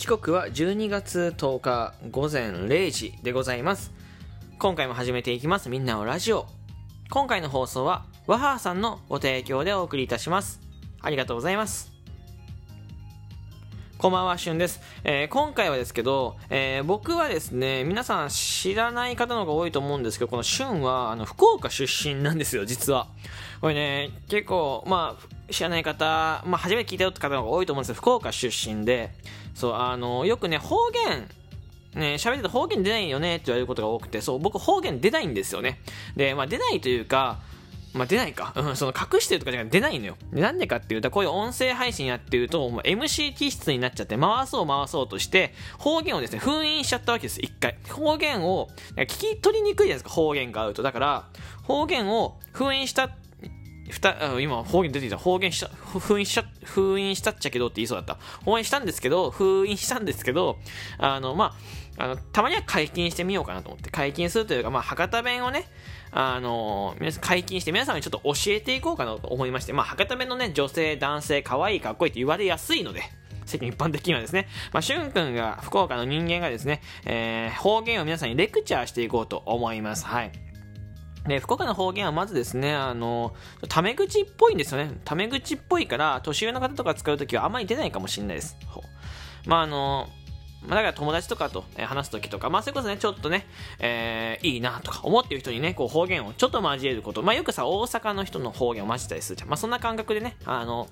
時刻は12月10日午前0時でございます。今回も始めていきます。みんなのラジオ。今回の放送はワハーさんのご提供でお送りいたします。ありがとうございます。こんばんは、しゅんです。えー、今回はですけど、えー、僕はですね、皆さん知らない方の方が多いと思うんですけど、このしゅんは、あの、福岡出身なんですよ、実は。これね、結構、まあ、知らない方、まあ、初めて聞いたよって方の方が多いと思うんですけど、福岡出身で、そう、あの、よくね、方言、ね、喋ってた方言出ないよねって言われることが多くて、そう、僕方言出ないんですよね。で、まあ出ないというか、まあ、出ないか。うん、その隠してるとかじゃなくて出ないのよ。なんでかっていうと、こういう音声配信やってると、もう MC 気質になっちゃって、回そう回そうとして、方言をですね、封印しちゃったわけです、一回。方言を、聞き取りにくいじゃないですか、方言が合うと。だから、方言を封印したふた今方言出てきた方言した封印しちゃ封印したっちゃけどって言いそうだった封印したんですけど封印したんですけどあのまああのたまには解禁してみようかなと思って解禁するというかまあ博多弁をねあの皆さん解禁して皆さんにちょっと教えていこうかなと思いまして、まあ、博多弁のね、女性、男性、可愛い、かっこいいって言われやすいので、世間一般的にはですね、まあ、しゅんくんが、福岡の人間がですね、えー、方言を皆さんにレクチャーしていこうと思います。はい。で、福岡の方言はまずですね、あの、タメ口っぽいんですよね。タメ口っぽいから、年上の方とか使うときはあんまり出ないかもしれないです。まあ、あの、まあ、だから友達とかと話すときとか、まあ、それこそね、ちょっとね、えー、いいなとか思ってる人にね、こう方言をちょっと交えること。まあ、よくさ、大阪の人の方言を交えたりするじゃん。まあ、そんな感覚でね、あの、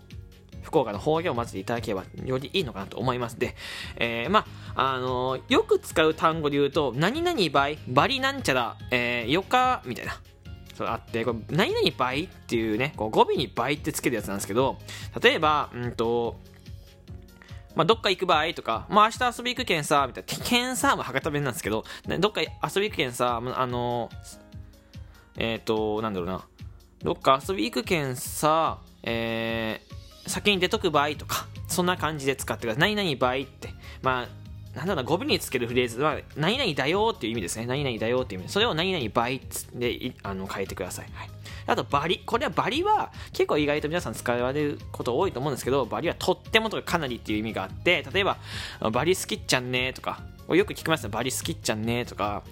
福岡の方言を混ぜていただければよりいいのかなと思います。で、えー、まあ、あの、よく使う単語で言うと、何々倍、バリなんちゃら、えー、よか、みたいな。そうあって、これ、何々倍っていうね、こう語尾に倍ってつけるやつなんですけど、例えば、うんと、まあ、どっか行く場合とか、まあ、明日遊び行くけんさ、みたいな、けんさも博多弁なんですけど、ね、どっか遊び行くけんさ、あのえっ、ー、と、なんだろうな、どっか遊び行くけんさ、えー、先に出とく場合とか、そんな感じで使ってください。何々場合って。まあ、なんだろう、語尾につけるフレーズは、何々だよっていう意味ですね。何々だよっていう意味、それを何々倍であの変えてください。はい。あと、バリ。これはバリは結構意外と皆さん使われること多いと思うんですけど、バリはとってもとかかなりっていう意味があって、例えば、バリ好きっちゃんねとか、よく聞きますね。バリ好きっちゃんねとか、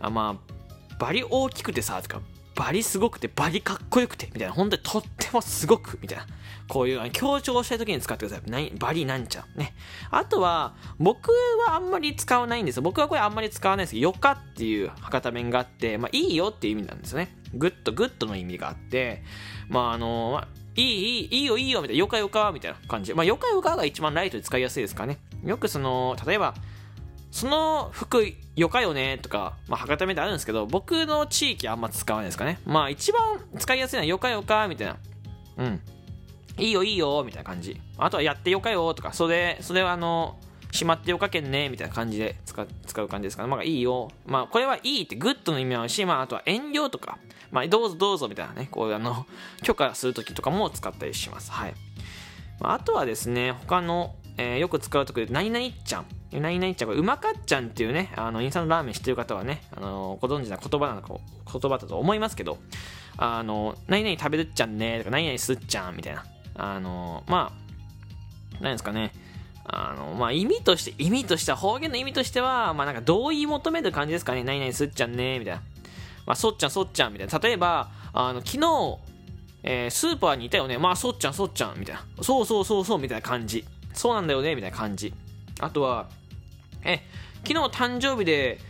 あまあ、バリ大きくてさ、とか、バリすごくて、バリかっこよくて、みたいな、本当にとってもすごく、みたいな。こういう強調したい時に使ってください。バリなんちゃう。ね。あとは、僕はあんまり使わないんですよ。僕はこれあんまり使わないんですけど、よかっていう博多弁があって、まあ、いいよっていう意味なんですよね。グッド、グッドの意味があって、まあ、あの、まあ、いい、いい、いいよ、いいよ、みたいな、よかよか、みたいな感じ。まあ、よかよかが一番ライトで使いやすいですかね。よくその、例えば、その服よかよねとか、まあ、博多弁ってあるんですけど、僕の地域あんま使わないですかね。まあ一番使いやすいのはよかよかみたいな。うん。いいよいいよみたいな感じ。あとはやってよかよとか、それ、それはあの、しまってよかけんねみたいな感じで使使う感じですかね。まあいいよ。まあこれはいいってグッドの意味もあるし、まああとは遠慮とか、まあどうぞどうぞみたいなね、こういうあの、許可するときとかも使ったりします。はい。まあ、あとはですね、他の、えー、よく使うときで、何々ちゃん。何々ちゃん、これ、うまかっちゃんっていうね、あの、インスタントラーメン知ってる方はね、あの、ご存知な言葉なのか、言葉だと思いますけど、あの、何々食べるっちゃんね、とか、何々すっちゃん、みたいな。あの、まあ、何ですかね。あの、まあ、意味として、意味としては、方言の意味としては、まあ、なんか同意求める感じですかね。何々すっちゃんね、みたいな。まあ、そっちゃん、そっちゃん、みたいな。例えば、あの、昨日、えー、スーパーにいたよね。まあ、そっちゃん、そっちゃん、みたいな。そうそうそうそう、みたいな感じ。そうなんだよね、みたいな感じ。あとは、え、昨日誕生日で、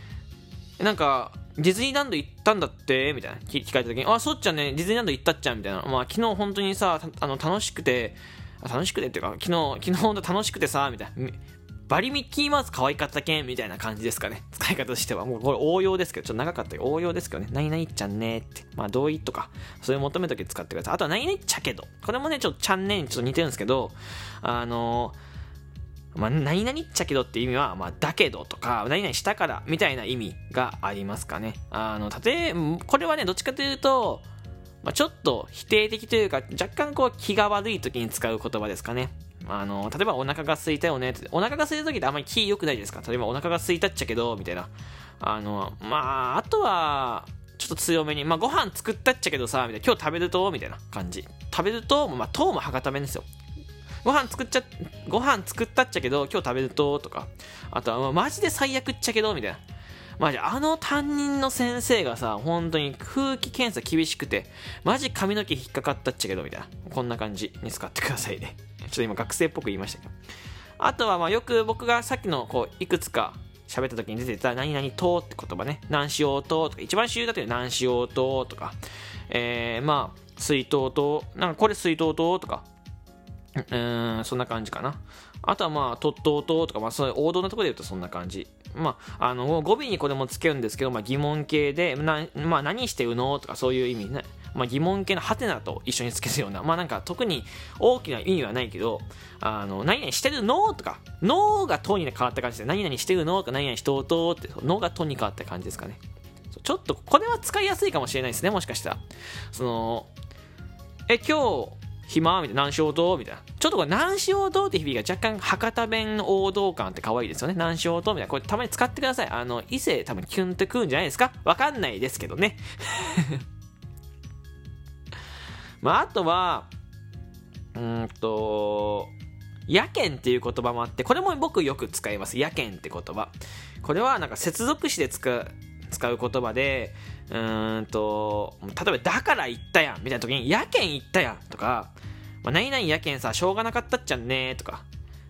なんか、ディズニーランド行ったんだって？みたいな聞かれた時に、あ、そっちゃんね、ディズニーランド行ったっちゃんみたいな。まあ、昨日本当にさ、あの、楽しくて、楽しくてっていうか、昨日、昨日本当楽しくてさ、みたいな。バリミッキーマウス可愛かったけんみたいな感じですかね。使い方としては。もうこれ応用ですけど、ちょっと長かったけど、応用ですけどね。何々ちゃんねって。まあ同意とか、それを求めとき使ってください。あとは何々ちゃけど。これもね、ちょっとちゃんねにちょっと似てるんですけど、あのまあ、何々っちゃけどって意味は、まあ、だけどとか、何々したからみたいな意味がありますかね。あの、例え、これはね、どっちかというと、まあ、ちょっと否定的というか、若干こう気が悪い時に使う言葉ですかね。あの、例えばお腹が空いたよねって、お腹が空いた時ってあんまり気良くないですか例えばお腹が空いたっちゃけど、みたいな。あの、まあ、あとは、ちょっと強めに、まあ、ご飯作ったっちゃけどさ、みたいな。今日食べると？みたいな感じ。食べると、まあ、とも博多弁ですよ。ご飯作っちゃ、ご飯作ったっちゃけど、今日食べると、とか。あとは、まあ、マジで最悪っちゃけど、みたいな。マジ、あの担任の先生がさ、本当に空気検査厳しくて、マジ髪の毛引っかかったっちゃけど、みたいな。こんな感じに使ってくださいね。ちょっと今学生っぽく言いましたけど。あとは、まあよく僕がさっきの、こう、いくつか喋った時に出てた、何々とって言葉ね。何しようととか、一番主流だと何しようととか、えー、まあ、水筒と、なんかこれ水筒ととか、うん、そんな感じかな。あとはまあ、とっとうととか、まあ、そういう王道なところで言うとそんな感じ。まあ、あの、語尾にこれもつけるんですけど、まあ、疑問形で、なまあ、何してるのとかそういう意味ね。まあ、疑問形のハテナと一緒につけるような、まあなんか特に大きな意味はないけど、あの、何々してるのとか、のがとに変わった感じで、何々してるのとか、何々しとうって、のがとに変わった感じですかね。ちょっと、これは使いやすいかもしれないですね、もしかしたら。その、え、今日、暇みたいな、何しようとみたいな。ちょっとこれ、何しようとって響きが若干博多弁王道感って可愛いですよね。何しようとみたいな。これたまに使ってください。あの、異性多分キュンってくるんじゃないですかわかんないですけどね。まあ、あとは、うんと、やけんっていう言葉もあって、これも僕よく使います。やけんって言葉。これはなんか接続詞で使う、使う言葉で、うんと、例えば、だから言ったやんみたいな時に、やけん言ったやんとか、まあ、何々やけんさ、しょうがなかったっちゃんねとか、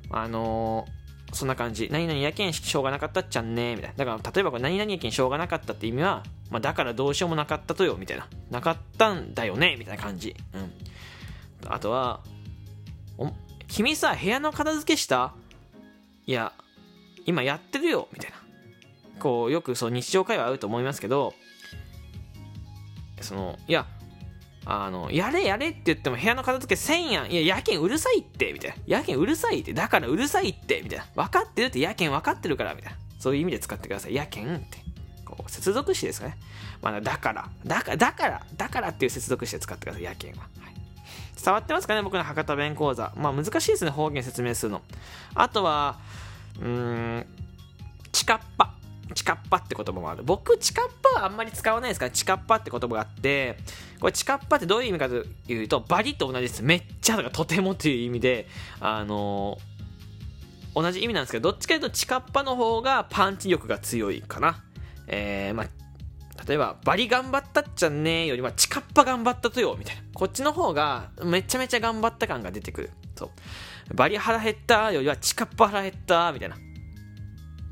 あのー、そんな感じ。何々やけんしょうがなかったっちゃんねみたいな。だから、例えば何々やけんしょうがなかったって意味は、まあ、だからどうしようもなかったとよ、みたいな。なかったんだよねみたいな感じ。うん。あとは、お、君さ、部屋の片付けした？いや、今やってるよ、みたいな。こう、よくそう日常会話あると思いますけど、その、いや、あの、やれやれって言っても部屋の片付けせんやん。いや、やけんうるさいって、みたいな。やけんうるさいって、だからうるさいって、みたいな。分かってるって、やけん分かってるから、みたいな。そういう意味で使ってください。やけんって。こう、接続詞ですかね。まあ、だから、だから、だから、だからっていう接続詞で使ってください。やけんは。はい、伝わってますかね僕の博多弁講座。まあ、難しいですね。方言説明するの。あとは、うーん、ちかっぱ。チカッパって言葉もある。僕、チカッパはあんまり使わないですから、チカッパって言葉があって、これチカッパってどういう意味かというと、バリと同じです。めっちゃとかとてもという意味で、あのー、同じ意味なんですけど、どっちかというとチカッパの方がパンチ力が強いかな。えー、ま、例えば、バリ頑張ったっちゃねーよりは、チカッパ頑張ったとよ、みたいな。こっちの方が、めちゃめちゃ頑張った感が出てくる。そう。バリ腹減ったよりは、チカッパ腹減った、みたいな。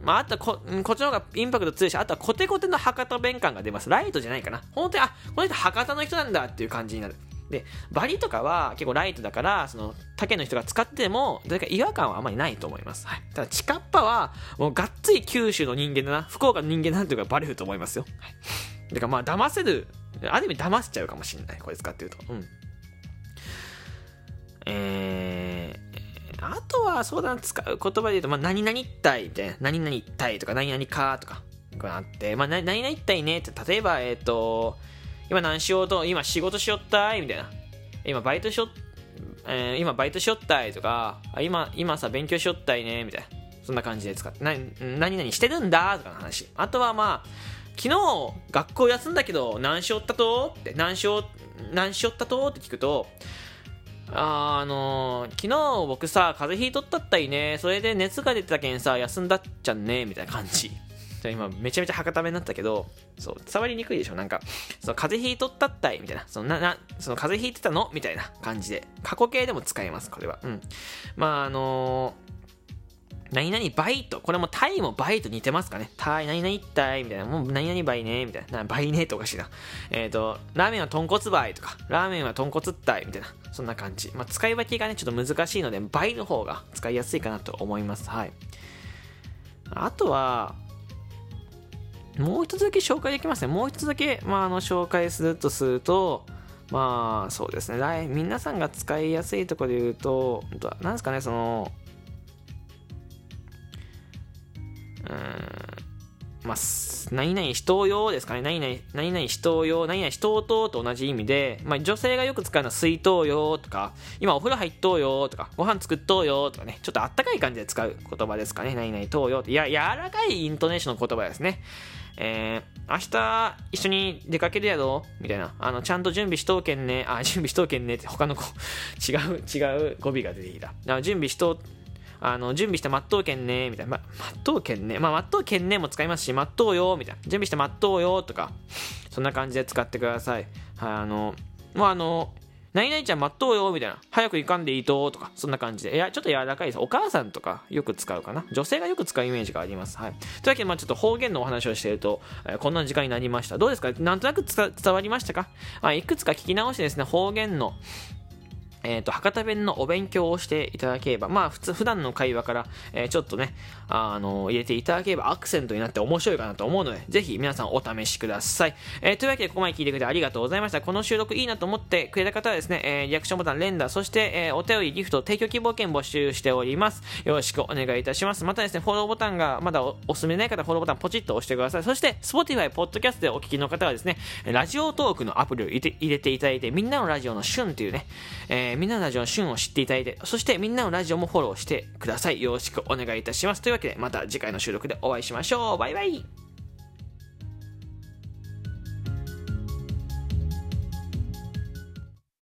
まあ、あとはこ、こっちの方がインパクト強いし、あとはコテコテの博多弁感が出ます。ライトじゃないかな。本当に、あ、この人博多の人なんだっていう感じになる。で、バリとかは結構ライトだから、その、竹の人が使っても、どれか違和感はあまりないと思います。はい。ただ、チカッパは、もうがっつり九州の人間だな、福岡の人間なんていうかバレると思いますよ。はい。だからまあ、騙せる、ある意味騙せちゃうかもしれない。これ使ってると。うん。えー、あとは、そうだな、使う言葉で言うと、まあ、何々ったいみたいな、何々ったいとか、何々かとか、こうあって、まあ、何々ったいねって、例えば、えっ、ー、と、今何しようと、今仕事しよったいみたいな。今バイトしよ、えー、今バイトしよったいとか、今、今さ、勉強しよったいねみたいな。そんな感じで使って、な何々してるんだとかの話。あとはまあ、昨日学校休んだけど何しよったとって何しよ何しよったとって聞くとあ、あのー、昨日僕さ、風邪ひいとったったいね。それで熱が出てたけんさ、休んだっちゃんね。みたいな感じ。じゃ今、めちゃめちゃ博多弁になったけど、そう、伝わりにくいでしょ？なんか、その風邪ひいとったったい、みたいな。そのな、な、その風邪ひいてたの？みたいな感じで。過去形でも使えます、これは。うん。まあ、あのー何々バイと。これもタイもバイと似てますかね。タイ、何々タイみたいな。もう何々バイねみたいな。バイねっておかしいな。えっ、ー、と、ラーメンは豚骨バイとか、ラーメンは豚骨タイみたいな。そんな感じ。まあ、使い分けがね、ちょっと難しいので、バイの方が使いやすいかなと思います。はい。あとは、もう一つだけ紹介できますね。もう一つだけ、まあ、あの、紹介するとすると、まあ、そうですね。皆さんが使いやすいところで言うと、なんですかね、その、うんまあ、何々人用ですかね。何々、何々人用、何々人とと同じ意味で、まあ、女性がよく使うのは水筒用とか、今お風呂入っとうよとか、ご飯作っとうよとかね、ちょっとあったかい感じで使う言葉ですかね。何々とうよって。いや、柔らかいイントネーションの言葉ですね。えー、明日一緒に出かけるやろ？みたいな。あの、ちゃんと準備しとうけんね。あ、準備しとうけんねって他の子、違う、違う語尾が出てきた。準備しとう、あの、準備して待っとうけんね、みたいな。ま、待っとうけんね？まあ、待っとうけんねも使いますし、待っとうよ、みたいな。準備して待っとうよ、とか、そんな感じで使ってください。はい、あの、もうあの、何々ちゃん待っとうよ、みたいな。早く行かんでいいと、とか、そんな感じで。いや、ちょっと柔らかいです。お母さんとかよく使うかな。女性がよく使うイメージがあります。はい。というわけで、まあちょっと方言のお話をしていると、え、こんな時間になりました。どうですか？なんとなく伝わりましたか、まあ、いくつか聞き直してですね、方言の、えっ、ー、と、博多弁のお勉強をしていただければ、まあ、普通、普段の会話から、えー、ちょっとね、あの、入れていただければアクセントになって面白いかなと思うので、ぜひ皆さんお試しください。えー、というわけで、ここまで聞いてくれてありがとうございました。この収録いいなと思ってくれた方はですね、えー、リアクションボタン、連打、そして、えー、お便り、ギフト、提供希望券募集しております。よろしくお願いいたします。またですね、フォローボタンがまだおすすめない方、フォローボタンポチッと押してください。そして、Spotify、Podcast でお聞きの方はですね、ラジオトークのアプリを入れていただいて、みんなのラジオの旬っていうね、えー、みんなのラジオの旬を知っていただいて、そしてみんなのラジオもフォローしてください。よろしくお願いいたします。というわけで、また次回の収録でお会いしましょう。バイバイ